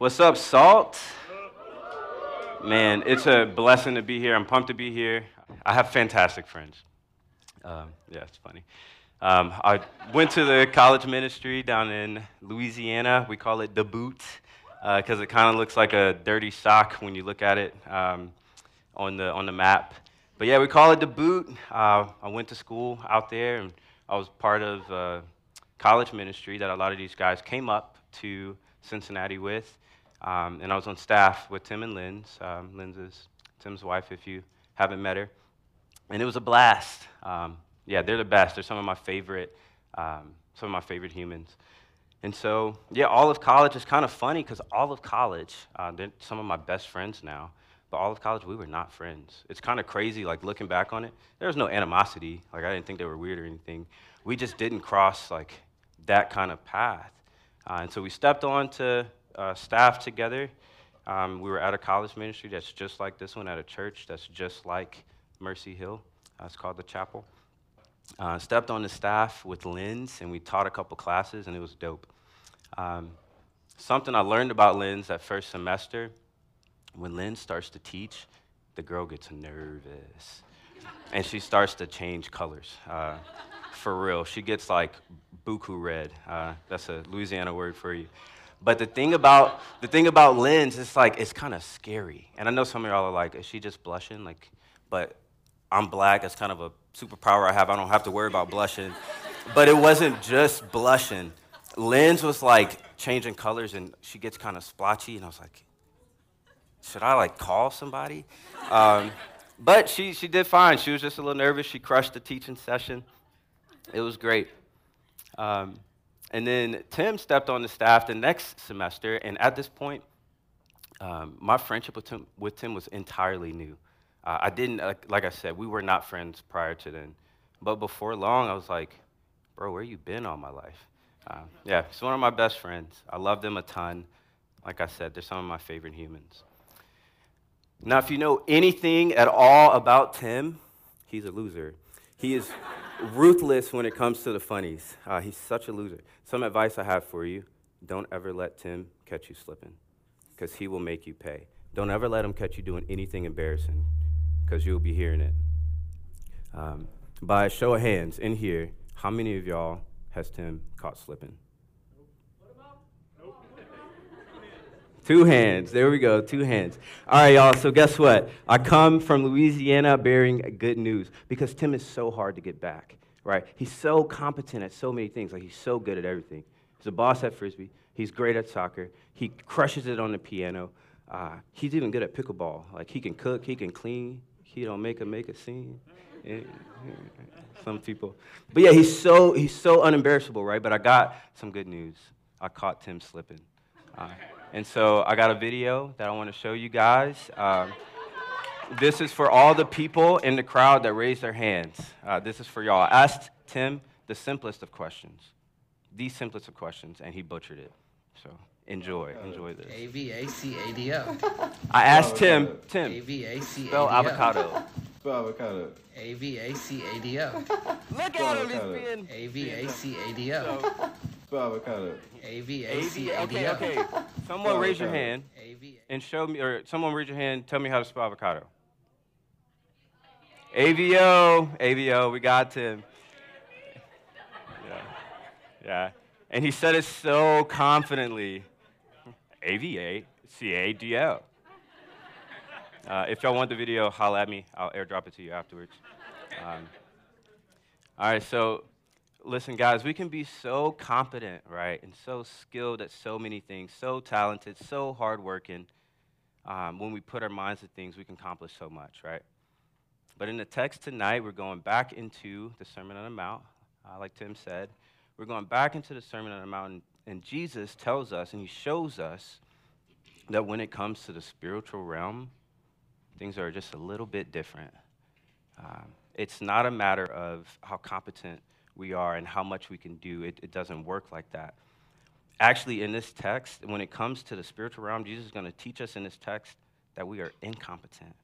What's up, Salt? Man, it's a blessing to be here. I'm pumped to be here. I have fantastic friends. Um, yeah, it's funny. Um, I went to the college ministry down in Louisiana. We call it the boot because uh, it kind of looks like a dirty sock when you look at it um, on, the, on the map. But yeah, we call it the boot. Uh, I went to school out there, and I was part of uh, college ministry that a lot of these guys came up to Cincinnati with. Um, and I was on staff with Tim and Lynn's. Um, Lynn's is Tim's wife, if you haven't met her. And it was a blast. Um, yeah, they're the best. They're some of my favorite, um, some of my favorite humans. And so, yeah, all of college is kind of funny because all of college, uh, they're some of my best friends now. But all of college, we were not friends. It's kind of crazy, like looking back on it. There was no animosity. Like I didn't think they were weird or anything. We just didn't cross like that kind of path. Uh, and so we stepped on to uh, staff together. Um, we were at a college ministry that's just like this one, at a church that's just like Mercy Hill. Uh, it's called the Chapel. Uh, stepped on the staff with Lynn's, and we taught a couple classes, and it was dope. Um, something I learned about Lynn's that first semester when Lynn starts to teach, the girl gets nervous. And she starts to change colors. Uh, for real. She gets like buku red. Uh, that's a Louisiana word for you. But the thing about the thing about Lynn's, it's like it's kind of scary. And I know some of y'all are like, is she just blushing? Like, but I'm black. It's kind of a superpower I have. I don't have to worry about blushing. but it wasn't just blushing. Lynn's was like changing colors, and she gets kind of splotchy. And I was like, should I like call somebody? Um, but she she did fine. She was just a little nervous. She crushed the teaching session. It was great. Um, and then Tim stepped on the staff the next semester, and at this point, um, my friendship with Tim, with Tim was entirely new. Uh, I didn't, uh, like I said, we were not friends prior to then. But before long, I was like, bro, where you been all my life? Uh, yeah, he's one of my best friends. I love them a ton. Like I said, they're some of my favorite humans. Now, if you know anything at all about Tim, he's a loser. He is ruthless when it comes to the funnies. Uh, he's such a loser. Some advice I have for you don't ever let Tim catch you slipping because he will make you pay. Don't ever let him catch you doing anything embarrassing because you'll be hearing it. Um, by show of hands in here, how many of y'all has Tim caught slipping? Two hands. There we go. Two hands. All right, y'all. So, guess what? I come from Louisiana bearing good news because Tim is so hard to get back, right? He's so competent at so many things. Like, he's so good at everything. He's a boss at Frisbee. He's great at soccer. He crushes it on the piano. Uh, he's even good at pickleball. Like, he can cook, he can clean, he don't make a make a scene. Some people. But yeah, he's so, he's so unembarrassable, right? But I got some good news. I caught Tim slipping. Uh, and so I got a video that I want to show you guys. Um, this is for all the people in the crowd that raised their hands. Uh, this is for y'all. I asked Tim the simplest of questions, the simplest of questions, and he butchered it. So enjoy, enjoy this. A V A C A D O. I asked Tim, Tim, A V A C A D O. spell avocado. Spell avocado. A V A C A D O. Look at him, he's being. A V A C A D O. Spell avocado. A V A C AV, A D okay, okay. Someone raise your hand and show me, or someone raise your hand, tell me how to spell avocado. AVO, AVO, we got Tim. Yeah, yeah. And he said it so confidently. AVA, C-A-D-O. Uh, if y'all want the video, holla at me. I'll airdrop it to you afterwards. Um, all right, so listen, guys, we can be so competent, right, and so skilled at so many things, so talented, so hardworking. Um, when we put our minds to things, we can accomplish so much, right? But in the text tonight, we're going back into the Sermon on the Mount, uh, like Tim said. We're going back into the Sermon on the Mount, and, and Jesus tells us and he shows us that when it comes to the spiritual realm, things are just a little bit different. Um, it's not a matter of how competent we are and how much we can do. It, it doesn't work like that. Actually, in this text, when it comes to the spiritual realm, Jesus is going to teach us in this text that we are incompetent,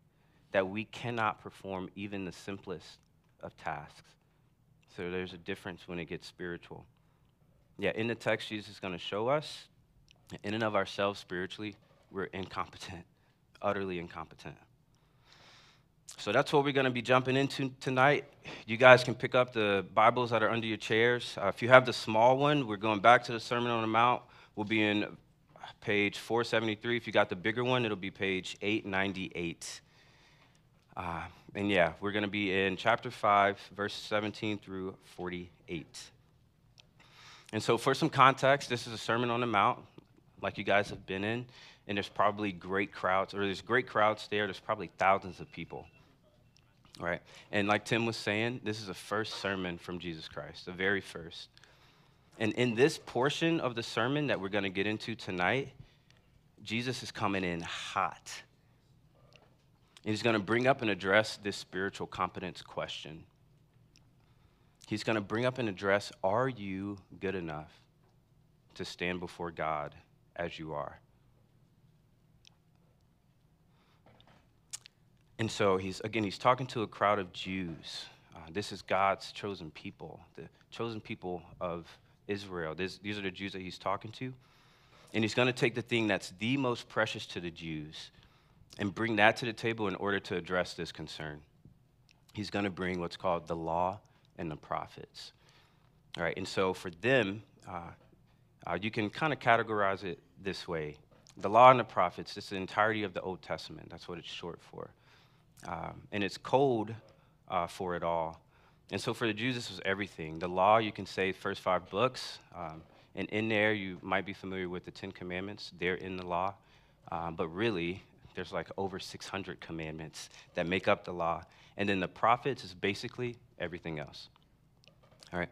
that we cannot perform even the simplest of tasks. So there's a difference when it gets spiritual. Yeah, in the text, Jesus is going to show us In and of ourselves, spiritually, we're incompetent, utterly incompetent. So that's what we're going to be jumping into tonight. You guys can pick up the Bibles that are under your chairs. Uh, if you have the small one, we're going back to the Sermon on the Mount. We'll be in page 473. If you got the bigger one, it'll be page 898. Uh, and yeah, we're going to be in chapter 5, verses 17 through 48. And so, for some context, this is a Sermon on the Mount, like you guys have been in, and there's probably great crowds, or there's great crowds there. There's probably thousands of people, right? And like Tim was saying, this is the first sermon from Jesus Christ, the very first. And in this portion of the sermon that we're going to get into tonight, Jesus is coming in hot. And he's going to bring up and address this spiritual competence question. He's going to bring up and address Are you good enough to stand before God as you are? And so he's, again, he's talking to a crowd of Jews. Uh, this is God's chosen people, the chosen people of Israel. This, these are the Jews that he's talking to. And he's going to take the thing that's the most precious to the Jews and bring that to the table in order to address this concern. He's going to bring what's called the law and the prophets. All right, and so for them, uh, uh, you can kind of categorize it this way the law and the prophets, it's the entirety of the Old Testament. That's what it's short for. Um, and it's code uh, for it all. And so for the Jews, this was everything. The law, you can say, first five books. Um, and in there, you might be familiar with the Ten Commandments. They're in the law. Um, but really, there's like over 600 commandments that make up the law. And then the prophets is basically everything else. All right?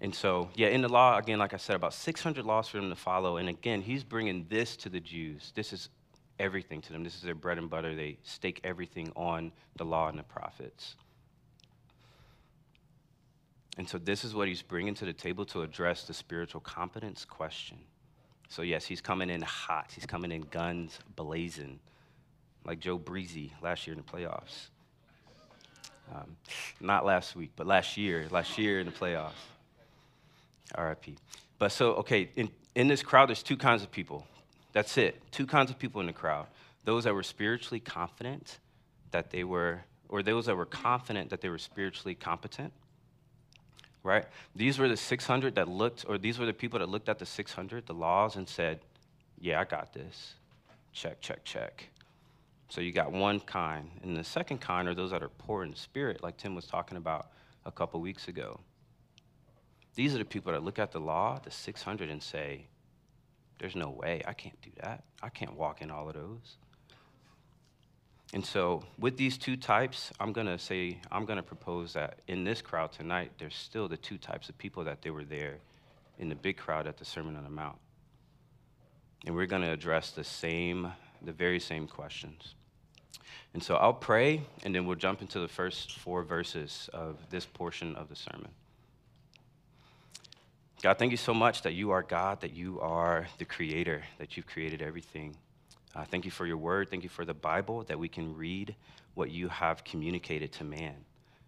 And so, yeah, in the law, again, like I said, about 600 laws for them to follow. And again, he's bringing this to the Jews. This is everything to them. This is their bread and butter. They stake everything on the law and the prophets. And so, this is what he's bringing to the table to address the spiritual competence question. So, yes, he's coming in hot. He's coming in guns blazing, like Joe Breezy last year in the playoffs. Um, not last week, but last year, last year in the playoffs. RIP. But so, okay, in, in this crowd, there's two kinds of people. That's it. Two kinds of people in the crowd those that were spiritually confident that they were, or those that were confident that they were spiritually competent. Right? These were the 600 that looked, or these were the people that looked at the 600, the laws, and said, Yeah, I got this. Check, check, check. So you got one kind. And the second kind are those that are poor in spirit, like Tim was talking about a couple weeks ago. These are the people that look at the law, the 600, and say, There's no way. I can't do that. I can't walk in all of those. And so, with these two types, I'm going to say, I'm going to propose that in this crowd tonight, there's still the two types of people that they were there in the big crowd at the Sermon on the Mount. And we're going to address the same, the very same questions. And so I'll pray, and then we'll jump into the first four verses of this portion of the sermon. God, thank you so much that you are God, that you are the creator, that you've created everything. Uh, thank you for your word. Thank you for the Bible, that we can read what you have communicated to man.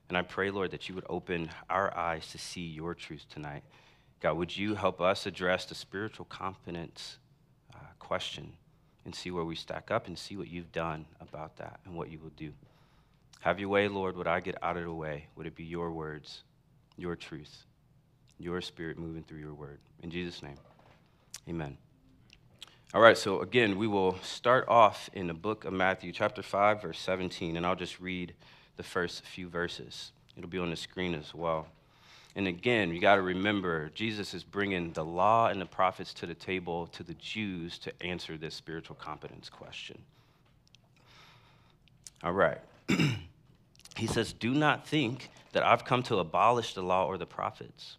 And I pray, Lord, that you would open our eyes to see your truth tonight. God, would you help us address the spiritual competence uh, question and see where we stack up and see what you've done about that and what you will do? Have your way, Lord. Would I get out of the way? Would it be your words, your truth? Your spirit moving through your word. In Jesus' name, amen. All right, so again, we will start off in the book of Matthew, chapter 5, verse 17, and I'll just read the first few verses. It'll be on the screen as well. And again, you got to remember, Jesus is bringing the law and the prophets to the table to the Jews to answer this spiritual competence question. All right. he says, Do not think that I've come to abolish the law or the prophets.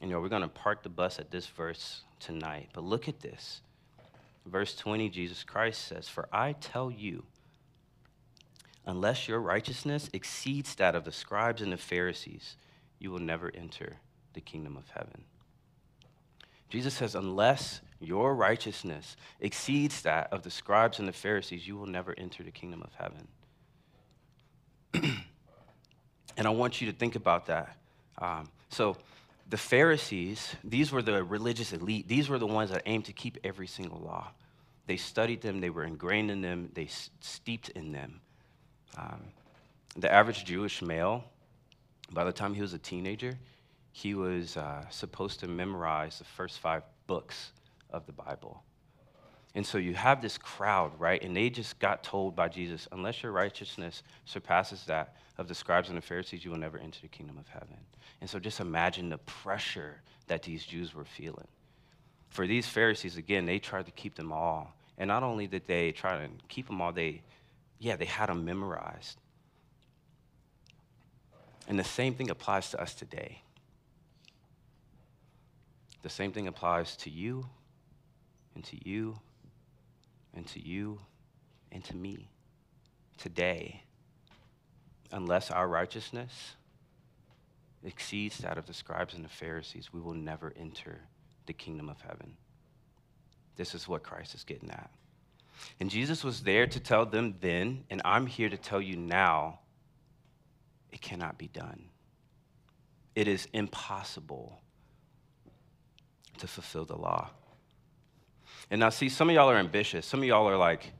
You know, we're going to park the bus at this verse tonight. But look at this. Verse 20, Jesus Christ says, For I tell you, unless your righteousness exceeds that of the scribes and the Pharisees, you will never enter the kingdom of heaven. Jesus says, unless your righteousness exceeds that of the scribes and the Pharisees, you will never enter the kingdom of heaven. and I want you to think about that. Um, so, the Pharisees, these were the religious elite. These were the ones that aimed to keep every single law. They studied them, they were ingrained in them, they steeped in them. Um, the average Jewish male, by the time he was a teenager, he was uh, supposed to memorize the first five books of the Bible. And so you have this crowd, right? And they just got told by Jesus, unless your righteousness surpasses that of the scribes and the Pharisees, you will never enter the kingdom of heaven. And so just imagine the pressure that these Jews were feeling. For these Pharisees, again, they tried to keep them all. And not only did they try to keep them all, they, yeah, they had them memorized. And the same thing applies to us today. The same thing applies to you, and to you, and to you, and to me today. Unless our righteousness exceeds that of the scribes and the Pharisees, we will never enter the kingdom of heaven. This is what Christ is getting at. And Jesus was there to tell them then, and I'm here to tell you now it cannot be done. It is impossible to fulfill the law. And now, see, some of y'all are ambitious. Some of y'all are like,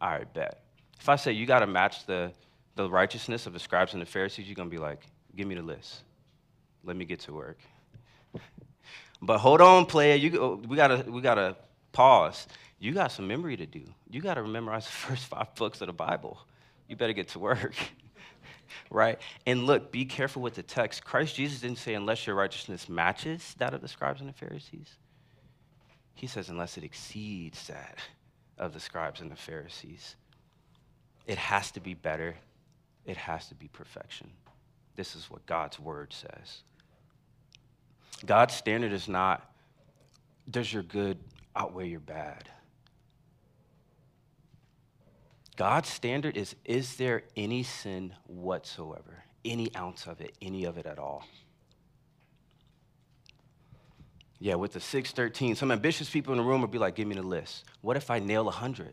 all right, bet. If I say you got to match the, the righteousness of the scribes and the Pharisees, you're going to be like, give me the list. Let me get to work. but hold on, player. You, oh, we got to we gotta pause. You got some memory to do. You got to memorize the first five books of the Bible. You better get to work. right? And look, be careful with the text. Christ Jesus didn't say, unless your righteousness matches that of the scribes and the Pharisees. He says, unless it exceeds that of the scribes and the Pharisees. It has to be better, it has to be perfection. This is what God's word says. God's standard is not, does your good outweigh your bad? God's standard is is there any sin whatsoever? Any ounce of it, any of it at all? Yeah, with the 613, some ambitious people in the room would be like, give me the list. What if I nail 100?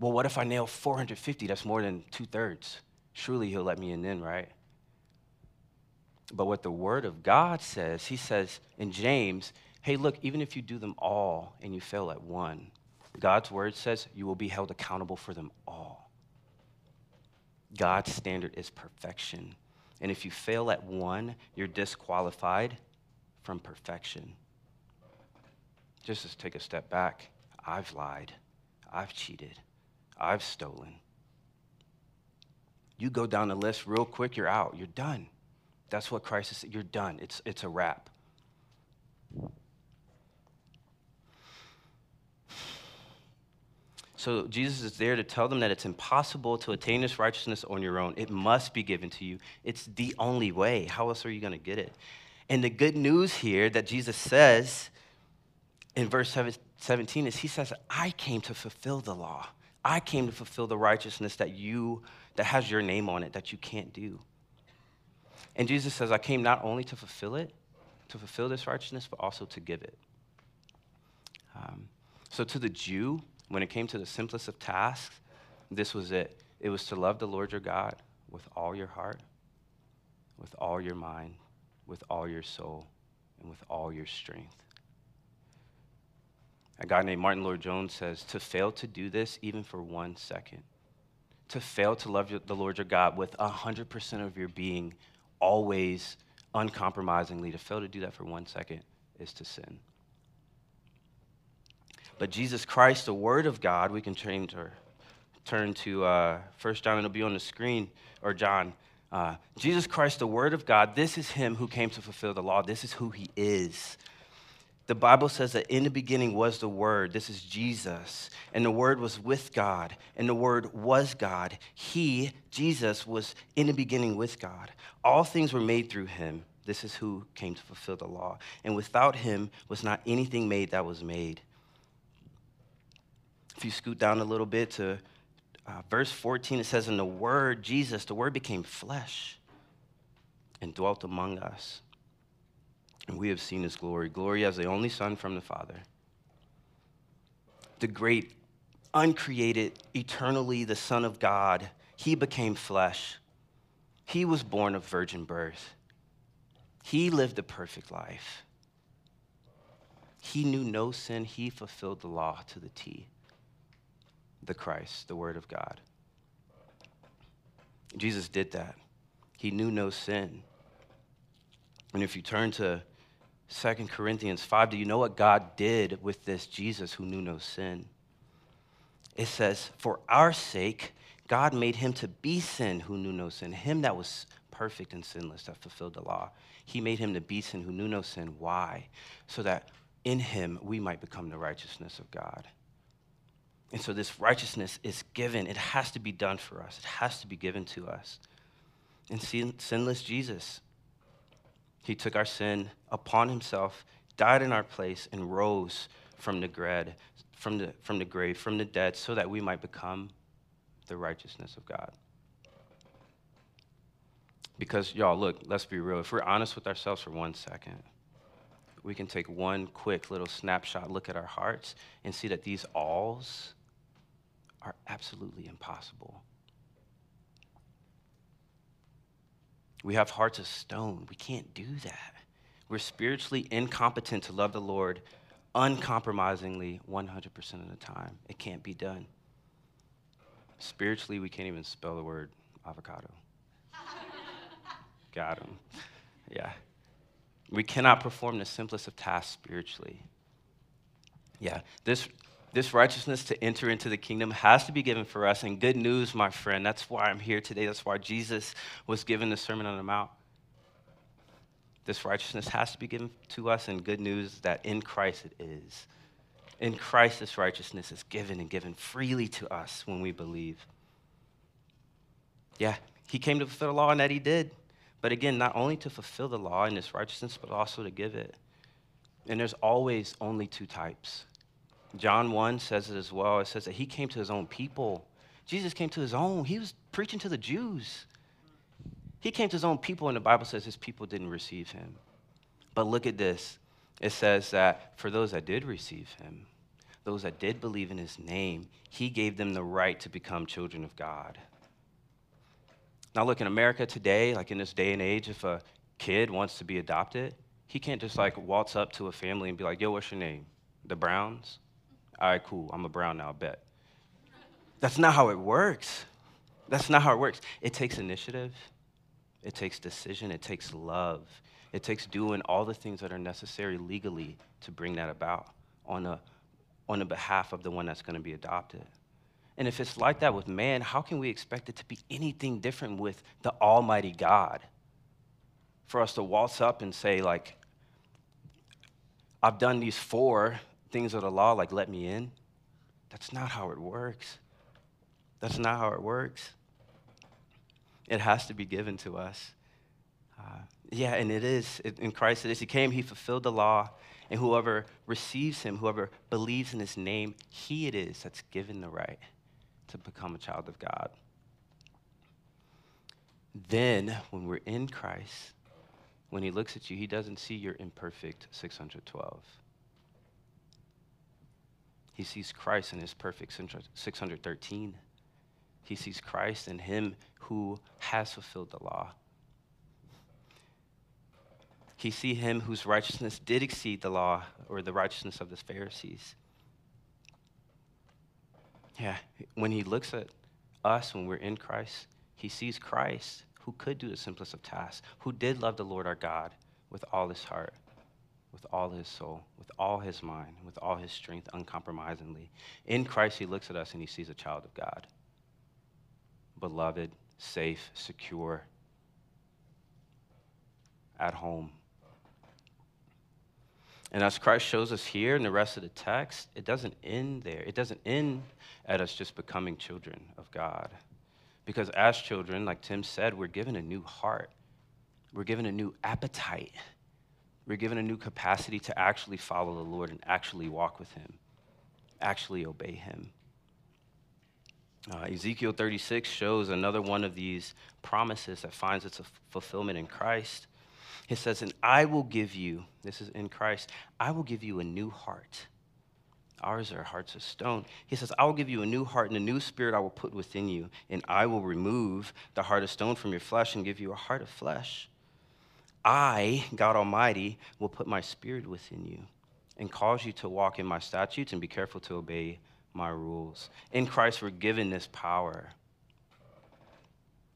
Well, what if I nail 450? That's more than two thirds. Surely he'll let me in then, right? But what the word of God says, he says in James, hey, look, even if you do them all and you fail at one, God's word says you will be held accountable for them all. God's standard is perfection. And if you fail at one, you're disqualified from perfection. Just to take a step back, I've lied, I've cheated, I've stolen. You go down the list real quick, you're out, you're done. That's what Christ is. You're done. It's, it's a wrap. So Jesus is there to tell them that it's impossible to attain this righteousness on your own. It must be given to you. It's the only way. How else are you going to get it? And the good news here that Jesus says in verse 17 is he says, I came to fulfill the law. I came to fulfill the righteousness that you that has your name on it that you can't do. And Jesus says, I came not only to fulfill it, to fulfill this righteousness, but also to give it. Um, so to the Jew, when it came to the simplest of tasks, this was it. It was to love the Lord your God with all your heart, with all your mind, with all your soul, and with all your strength. A guy named Martyn Lloyd-Jones says to fail to do this even for one second, to fail to love the Lord your God with 100% of your being, always, uncompromisingly, to fail to do that for one second is to sin. But Jesus Christ, the Word of God, we can turn to uh, 1 John, it'll be on the screen, or John. Uh, Jesus Christ, the Word of God, this is Him who came to fulfill the law. This is who He is. The Bible says that in the beginning was the Word. This is Jesus. And the Word was with God, and the Word was God. He, Jesus, was in the beginning with God. All things were made through Him, This is who came to fulfill the law. And without him was not anything made that was made. If you scoot down a little bit to uh, verse 14, it says, In the Word, Jesus, the Word became flesh and dwelt among us. And we have seen his glory glory as the only Son from the Father. The great, uncreated, eternally the Son of God, he became flesh. He was born of virgin birth. He lived a perfect life. He knew no sin. He fulfilled the law to the T. The Christ, the Word of God. Jesus did that. He knew no sin. And if you turn to 2 Corinthians 5, do you know what God did with this Jesus who knew no sin? It says, For our sake, God made him to be sin who knew no sin, him that was perfect and sinless, that fulfilled the law. He made him to be sin who knew no sin. Why? So that in him we might become the righteousness of God. And so this righteousness is given. It has to be done for us, it has to be given to us. And sin, sinless Jesus, he took our sin upon himself, died in our place, and rose from the, grave, from, the, from the grave, from the dead, so that we might become the righteousness of God. Because, y'all, look, let's be real. If we're honest with ourselves for one second, we can take one quick little snapshot look at our hearts and see that these alls are absolutely impossible. We have hearts of stone. We can't do that. We're spiritually incompetent to love the Lord uncompromisingly 100% of the time. It can't be done. Spiritually, we can't even spell the word avocado. Got him. Yeah. We cannot perform the simplest of tasks spiritually. Yeah, this, this righteousness to enter into the kingdom has to be given for us. And good news, my friend, that's why I'm here today. That's why Jesus was given the Sermon on the Mount. This righteousness has to be given to us, and good news that in Christ it is. In Christ, this righteousness is given and given freely to us when we believe. Yeah, he came to fulfill the law, and that he did. But again, not only to fulfill the law and its righteousness, but also to give it. And there's always only two types. John 1 says it as well. It says that he came to his own people. Jesus came to his own. He was preaching to the Jews. He came to his own people, and the Bible says his people didn't receive him. But look at this it says that for those that did receive him, those that did believe in his name, he gave them the right to become children of God. Now, look, in America today, like in this day and age, if a kid wants to be adopted, he can't just like waltz up to a family and be like, yo, what's your name? The Browns? All right, cool. I'm a Brown now, I bet. That's not how it works. That's not how it works. It takes initiative, it takes decision, it takes love, it takes doing all the things that are necessary legally to bring that about on, a, on the behalf of the one that's going to be adopted. And if it's like that with man, how can we expect it to be anything different with the Almighty God? For us to waltz up and say, like, I've done these four things of the law, like, let me in. That's not how it works. That's not how it works. It has to be given to us. Uh, yeah, and it is. It, in Christ it is. He came, he fulfilled the law, and whoever receives him, whoever believes in his name, he it is that's given the right to become a child of God. Then, when we're in Christ, when he looks at you, he doesn't see your imperfect 612. He sees Christ in his perfect 613. He sees Christ in him who has fulfilled the law. He sees him whose righteousness did exceed the law or the righteousness of the Pharisees. Yeah, when he looks at us when we're in Christ, he sees Christ who could do the simplest of tasks, who did love the Lord our God with all his heart, with all his soul, with all his mind, with all his strength, uncompromisingly. In Christ, he looks at us and he sees a child of God. Beloved, safe, secure, at home. And as Christ shows us here in the rest of the text, it doesn't end there. It doesn't end at us just becoming children of God. Because as children, like Tim said, we're given a new heart. We're given a new appetite. We're given a new capacity to actually follow the Lord and actually walk with Him, actually obey Him. Uh, Ezekiel 36 shows another one of these promises that finds its fulfillment in Christ. It says, And I will give you, this is in Christ, I will give you a new heart. Ours are hearts of stone. He says, I will give you a new heart and a new spirit I will put within you, and I will remove the heart of stone from your flesh and give you a heart of flesh. I, God Almighty, will put my spirit within you and cause you to walk in my statutes and be careful to obey my rules. In Christ, we're given this power.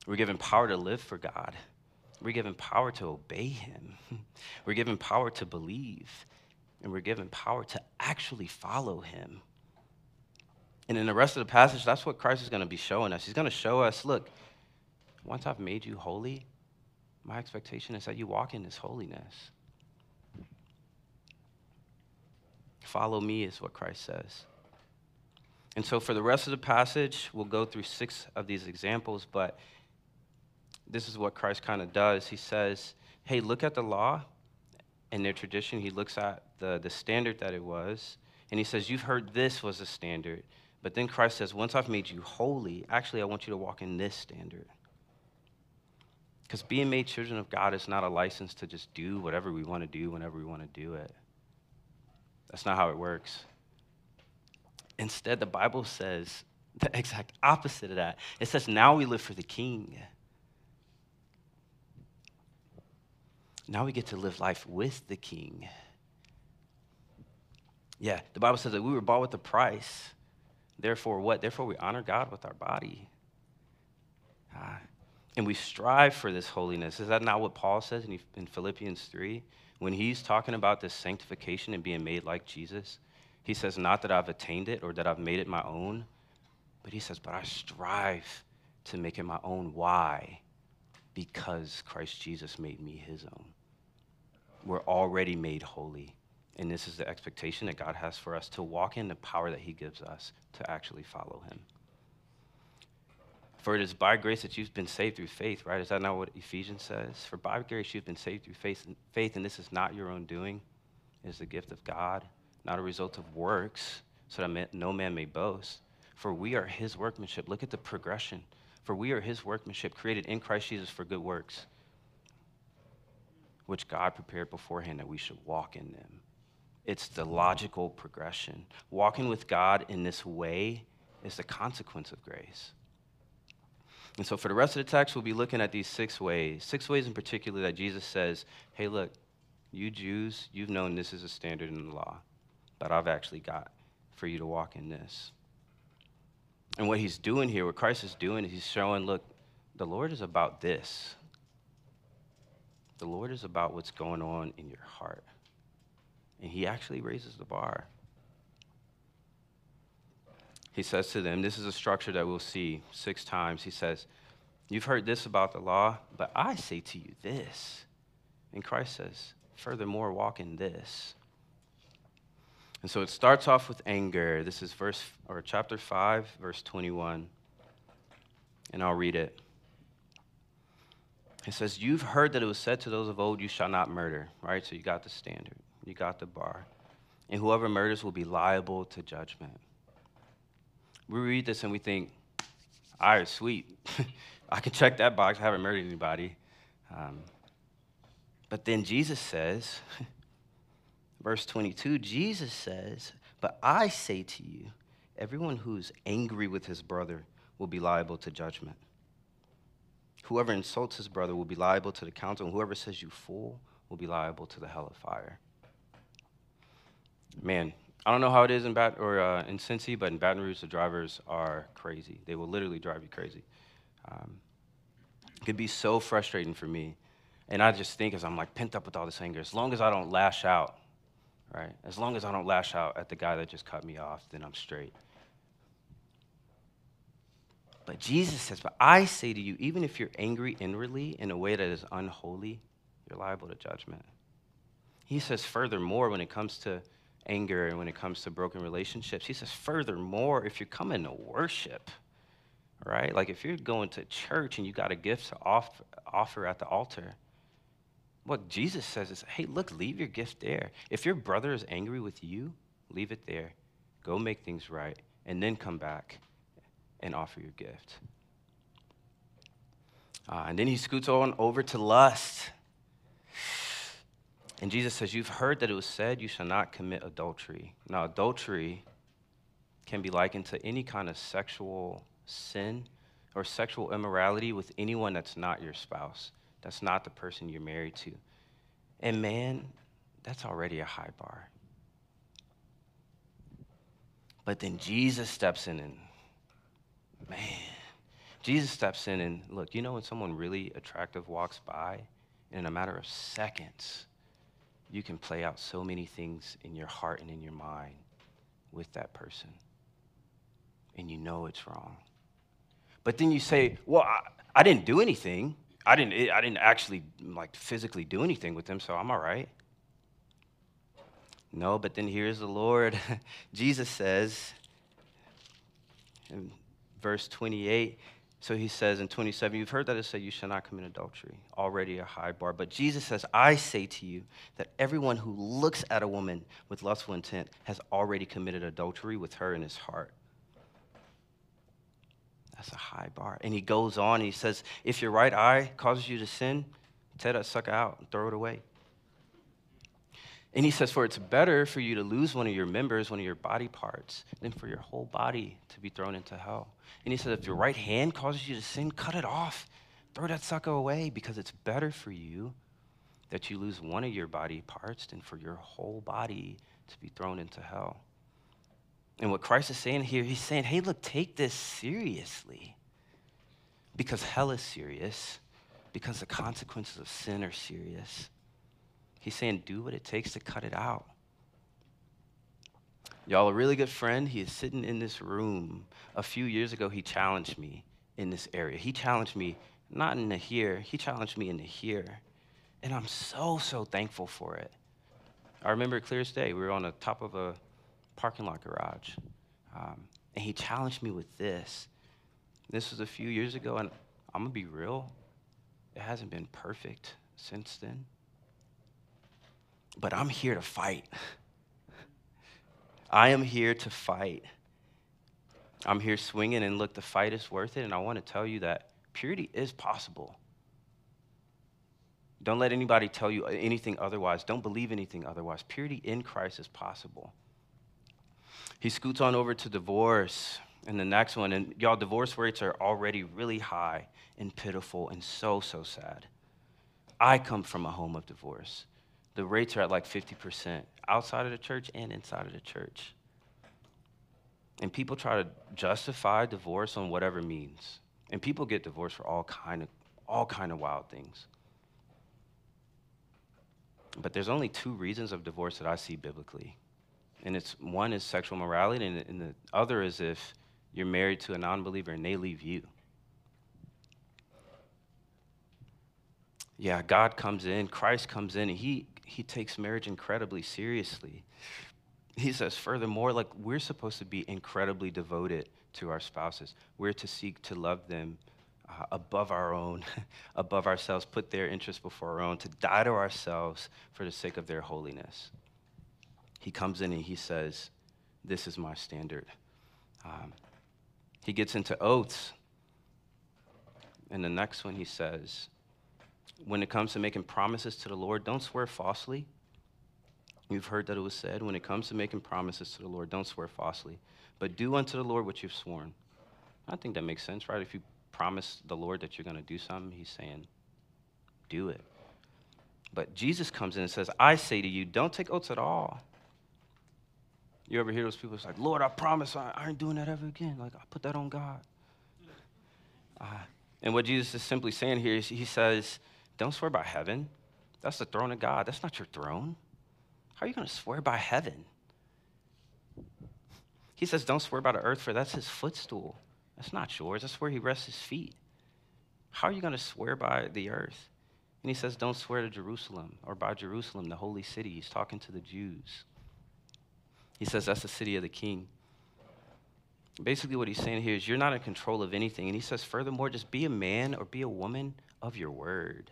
We're given power to live for God. We're given power to obey Him. We're given power to believe. And we're given power to actually follow Him. And in the rest of the passage, that's what Christ is going to be showing us. He's going to show us look, once I've made you holy, my expectation is that you walk in this holiness. Follow me, is what Christ says. And so, for the rest of the passage, we'll go through six of these examples, but this is what Christ kind of does. He says, Hey, look at the law and their tradition. He looks at the, the standard that it was, and he says, You've heard this was a standard. But then Christ says, Once I've made you holy, actually, I want you to walk in this standard. Because being made children of God is not a license to just do whatever we want to do whenever we want to do it. That's not how it works. Instead, the Bible says the exact opposite of that. It says, now we live for the king. Now we get to live life with the king. Yeah, the Bible says that we were bought with a price. Therefore, what? Therefore, we honor God with our body. Ah, and we strive for this holiness. Is that not what Paul says in, in Philippians 3? When he's talking about this sanctification and being made like Jesus, he says, Not that I've attained it or that I've made it my own, but he says, But I strive to make it my own. Why? Because Christ Jesus made me his own. We're already made holy. And this is the expectation that God has for us to walk in the power that he gives us to actually follow him. For it is by grace that you've been saved through faith, right? Is that not what Ephesians says? For by grace you've been saved through faith, faith and this is not your own doing. It is the gift of God, not a result of works, so that no man may boast. For we are his workmanship. Look at the progression. For we are his workmanship, created in Christ Jesus for good works, which God prepared beforehand that we should walk in them. It's the logical progression. Walking with God in this way is the consequence of grace. And so for the rest of the text, we'll be looking at these six ways, six ways in particular that Jesus says, hey, look, you Jews, you've known this is a standard in the law, but I've actually got for you to walk in this. And what he's doing here, what Christ is doing, is he's showing, look, the Lord is about this. The Lord is about what's going on in your heart. And he actually raises the bar. He says to them, This is a structure that we'll see six times. He says, You've heard this about the law, but I say to you this. And Christ says, Furthermore, walk in this. And so it starts off with anger. This is verse or chapter 5, verse 21. And I'll read it. It says, You've heard that it was said to those of old, You shall not murder, right? So you got the standard, you got the bar. And whoever murders will be liable to judgment we read this and we think, all right, sweet. I can check that box. I haven't murdered anybody. Um, but then Jesus says, verse 22, Jesus says, But I say to you, everyone who's angry with his brother will be liable to judgment. Whoever insults his brother will be liable to the council, and whoever says you fool will be liable to the hell of fire. Man, I don't know how it is in Bat or uh, in Cincy, but in Baton Rouge, the drivers are crazy. They will literally drive you crazy. Um, it could be so frustrating for me, and I just think as I'm like pent up with all this anger, as long as I don't lash out, right? As long as I don't lash out at the guy that just cut me off, then I'm straight. But Jesus says, But I say to you, even if you're angry inwardly in a way that is unholy, you're liable to judgment. He says, furthermore, when it comes to anger and when it comes to broken relationships. He says, furthermore, if you're coming to worship, right? Like if you're going to church and you got a gift to offer, offer at the altar, What Jesus says is, hey, look, leave your gift there. If your brother is angry with you, leave it there. Go make things right, and then come back and offer your gift. Uh, and then he scoots on over to lust. And Jesus says, You've heard that it was said, You shall not commit adultery. Now, adultery can be likened to any kind of sexual sin or sexual immorality with anyone that's not your spouse, that's not the person you're married to. And man, that's already a high bar. But then Jesus steps in and, man, Jesus steps in and look, you know when someone really attractive walks by, in a matter of seconds, you can play out so many things in your heart and in your mind with that person. And you know it's wrong. But then you say, well, I, I didn't do anything. I didn't, I didn't actually like physically do anything with them, so I'm all right. No, but then here's the Lord. Jesus says verse 28, so he says in 27, You've heard that it said, You shall not commit adultery. Already a high bar. But Jesus says, I say to you that everyone who looks at a woman with lustful intent has already committed adultery with her in his heart. That's a high bar. And he goes on and he says, If your right eye causes you to sin, tear that sucker out and throw it away. And he says, For it's better for you to lose one of your members, one of your body parts, than for your whole body to be thrown into hell. And he says, If your right hand causes you to sin, cut it off. Throw that sucker away because it's better for you that you lose one of your body parts than for your whole body to be thrown into hell. And what Christ is saying here, he's saying, Hey, look, take this seriously because hell is serious, because the consequences of sin are serious. He's saying, do what it takes to cut it out. Y'all, a really good friend, he is sitting in this room. A few years ago, he challenged me in this area. He challenged me not in the here, he challenged me in the here. And I'm so, so thankful for it. I remember it clear as day. We were on the top of a parking lot garage. Um, and he challenged me with this. This was a few years ago, and I'm to be real. It hasn't been perfect since then but I'm here to fight. I am here to fight. I'm here swinging, and look, the fight is worth it. And I want to tell you that purity is possible. Don't let anybody tell you anything otherwise. Don't believe anything otherwise. Purity in Christ is possible. He scoots on over to divorce and the next one. And y'all, divorce rates are already really high and pitiful and so, so sad. I come from a home of divorce the rates are at like 50% outside of the church and inside of the church. And people try to justify divorce on whatever means. And people get divorced for all kind of all kind of wild things. But there's only two reasons of divorce that I see biblically. And it's one is sexual morality, and, and the other is if you're married to a non believer and they leave you. Yeah, God comes in, Christ comes in, and he he takes marriage incredibly seriously. He says, furthermore, like we're supposed to be incredibly devoted to our spouses. We're to seek to love them uh, above our own, above ourselves, put their interests before our own, to die to ourselves for the sake of their holiness. He comes in and he says, This is my standard. Um, he gets into oaths. And the next one he says, when it comes to making promises to the Lord, don't swear falsely. You've heard that it was said, when it comes to making promises to the Lord, don't swear falsely, but do unto the Lord what you've sworn. I think that makes sense, right? If you promise the Lord that you're going to do something, he's saying, do it. But Jesus comes in and says, I say to you, don't take oaths at all. You ever hear those people It's like, Lord, I promise I, ain't doing that ever again. Like, I put that on God. Uh, and what Jesus is simply saying here is he says, don't swear by heaven. That's the throne of God. That's not your throne. How are you going to swear by heaven? He says, Don't swear by the earth, for that's his footstool. That's not yours. That's where he rests his feet. How are you going to swear by the earth? And he says, Don't swear to Jerusalem or by Jerusalem, the holy city. He's talking to the Jews. He says, That's the city of the king. Basically, what he's saying here is, You're not in control of anything. And he says, Furthermore, just be a man or be a woman of your word.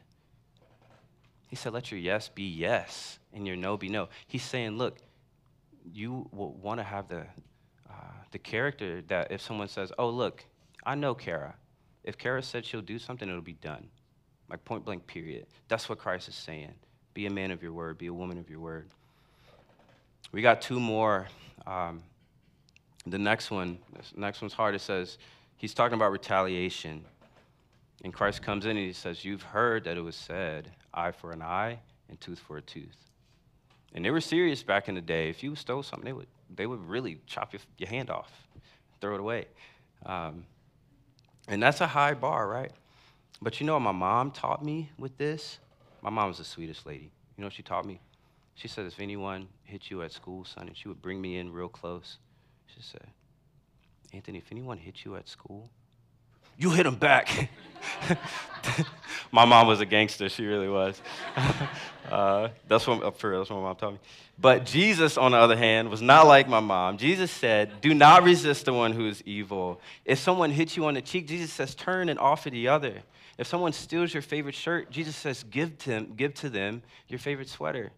He said, let your yes be yes and your no be no. He's saying, look, you will want to have the, uh, the character that if someone says, oh, look, I know Kara. If Kara said she'll do something, it'll be done. Like point blank, period. That's what Christ is saying. Be a man of your word, be a woman of your word. We got two more. Um, the next one, next one's hard. It says, he's talking about retaliation. And Christ comes in and he says, You've heard that it was said, eye for an eye and tooth for a tooth. And they were serious back in the day. If you stole something, they would, they would really chop your, your hand off, throw it away. Um, and that's a high bar, right? But you know what my mom taught me with this? My mom was the sweetest lady. You know what she taught me? She said, if anyone hit you at school, son, and she would bring me in real close, she said, Anthony, if anyone hit you at school, you hit them back. my mom was a gangster. She really was. uh, that's what, for that's what my mom taught me. But Jesus, on the other hand, was not like my mom. Jesus said, Do not resist the one who is evil. If someone hits you on the cheek, Jesus says, Turn and offer the other. If someone steals your favorite shirt, Jesus says, Give to, them, give to them your favorite sweater.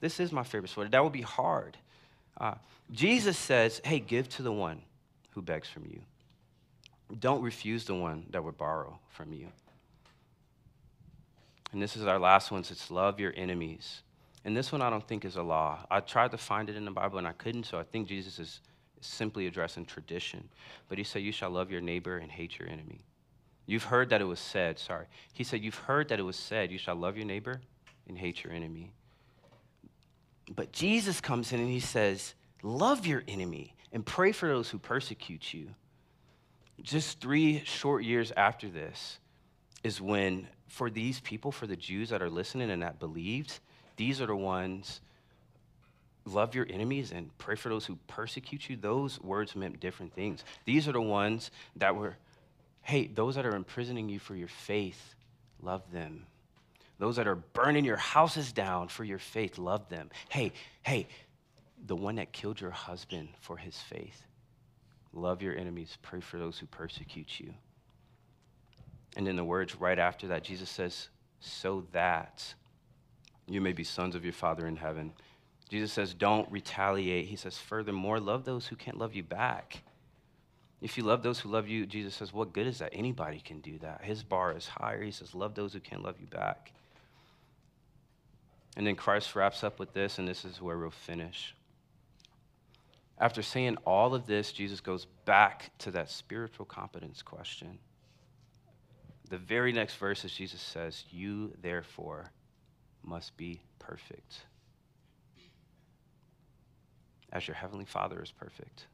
This is my favorite sweater. That would be hard. Uh, Jesus says, Hey, give to the one who begs from you. Don't refuse the one that would borrow from you. And this is our last one. It's love your enemies. And this one I don't think is a law. I tried to find it in the Bible and I couldn't, so I think Jesus is simply addressing tradition. But he said, You shall love your neighbor and hate your enemy. You've heard that it was said, sorry. He said, You've heard that it was said, You shall love your neighbor and hate your enemy. But Jesus comes in and he says, Love your enemy and pray for those who persecute you. Just three short years after this is when, for these people, for the Jews that are listening and that believed, these are the ones love your enemies and pray for those who persecute you. Those words meant different things. These are the ones that were, hey, those that are imprisoning you for your faith, love them. Those that are burning your houses down for your faith, love them. Hey, hey, the one that killed your husband for his faith, love your enemies, pray for those who persecute you. And in the words right after that, Jesus says, so that you may be sons of your Father in heaven. Jesus says, don't retaliate. He says, furthermore, love those who can't love you back. If you love those who love you, Jesus says, what good is that? Anybody can do that. His bar is higher. He says, love those who can't love you back. And then Christ wraps up with this, and this is where we'll finish. After saying all of this, Jesus goes back to that spiritual competence question. The very next verse is Jesus says, You therefore must be perfect, as your heavenly Father is perfect.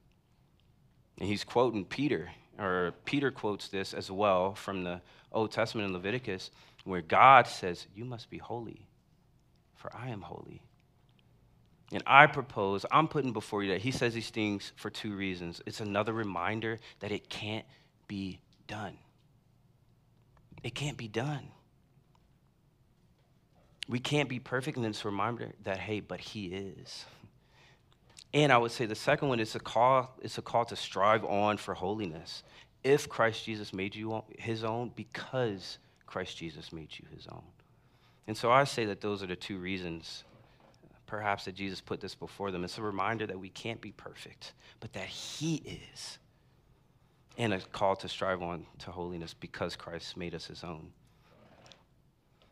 And he's quoting Peter, or Peter quotes this as well from the Old Testament in Leviticus, where God says, You must be holy for I am holy. And I propose, I'm putting before you that he says these things for two reasons. It's another reminder that it can't be done. It can't be done. We can't be perfect, and it's a reminder that, hey, but he is. And I would say the second one is a call, it's a call to strive on for holiness. If Christ Jesus made you his own, because Christ Jesus made you his own. And so I say that those are the two reasons, perhaps, that Jesus put this before them. It's a reminder that we can't be perfect, but that He is. And a call to strive on to holiness because Christ made us His own.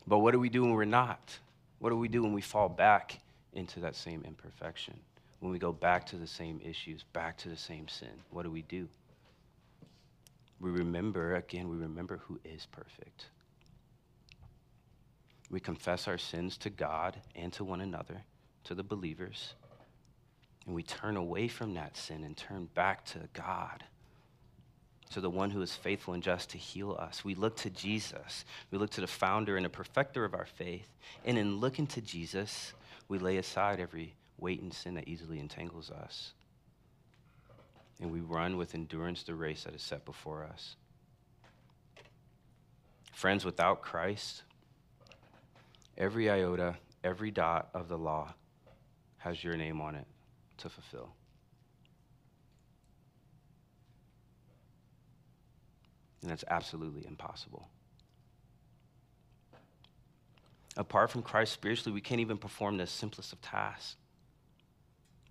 But what do we do when we're not? What do we do when we fall back into that same imperfection? When we go back to the same issues, back to the same sin? What do we do? We remember, again, we remember who is perfect. We confess our sins to God and to one another, to the believers. And we turn away from that sin and turn back to God, to the one who is faithful and just to heal us. We look to Jesus. We look to the founder and the perfecter of our faith. And in looking to Jesus, we lay aside every weight and sin that easily entangles us. And we run with endurance the race that is set before us. Friends, without Christ, Every iota, every dot of the law has your name on it to fulfill. And that's absolutely impossible. Apart from Christ spiritually, we can't even perform the simplest of tasks.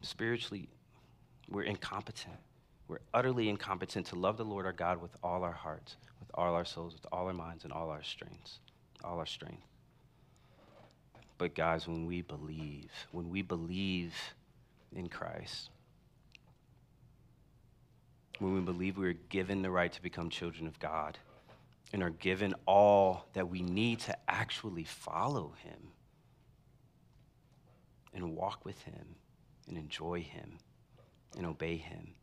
Spiritually, we're incompetent. We're utterly incompetent to love the Lord our God with all our hearts, with all our souls, with all our minds, and all our strengths, all our strength. But, guys, when we believe, when we believe in Christ, when we believe we are given the right to become children of God and are given all that we need to actually follow Him and walk with Him and enjoy Him and obey Him.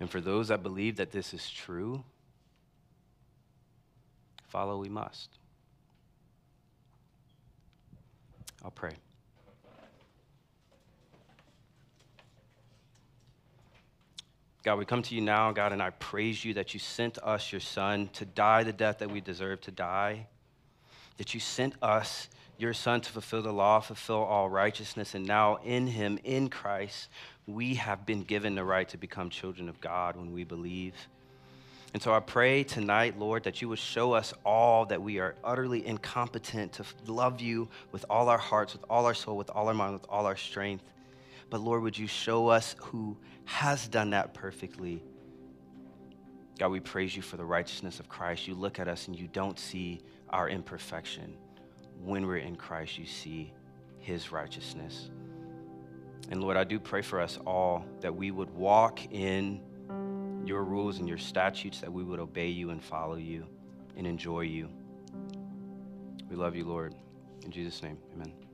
And for those that believe that this is true, follow we must. I'll pray. God, we come to you now, God, and I praise you that you sent us your Son to die the death that we deserve to die, that you sent us your Son to fulfill the law, fulfill all righteousness, and now in him, in Christ, we have been given the right to become children of God when we believe. And so I pray tonight, Lord, that you would show us all that we are utterly incompetent to love you with all our hearts, with all our soul, with all our mind, with all our strength. But Lord, would you show us who has done that perfectly? God, we praise you for the righteousness of Christ. You look at us and you don't see our imperfection. When we're in Christ, you see his righteousness. And Lord, I do pray for us all that we would walk in your rules and your statutes, that we would obey you and follow you and enjoy you. We love you, Lord. In Jesus' name, amen.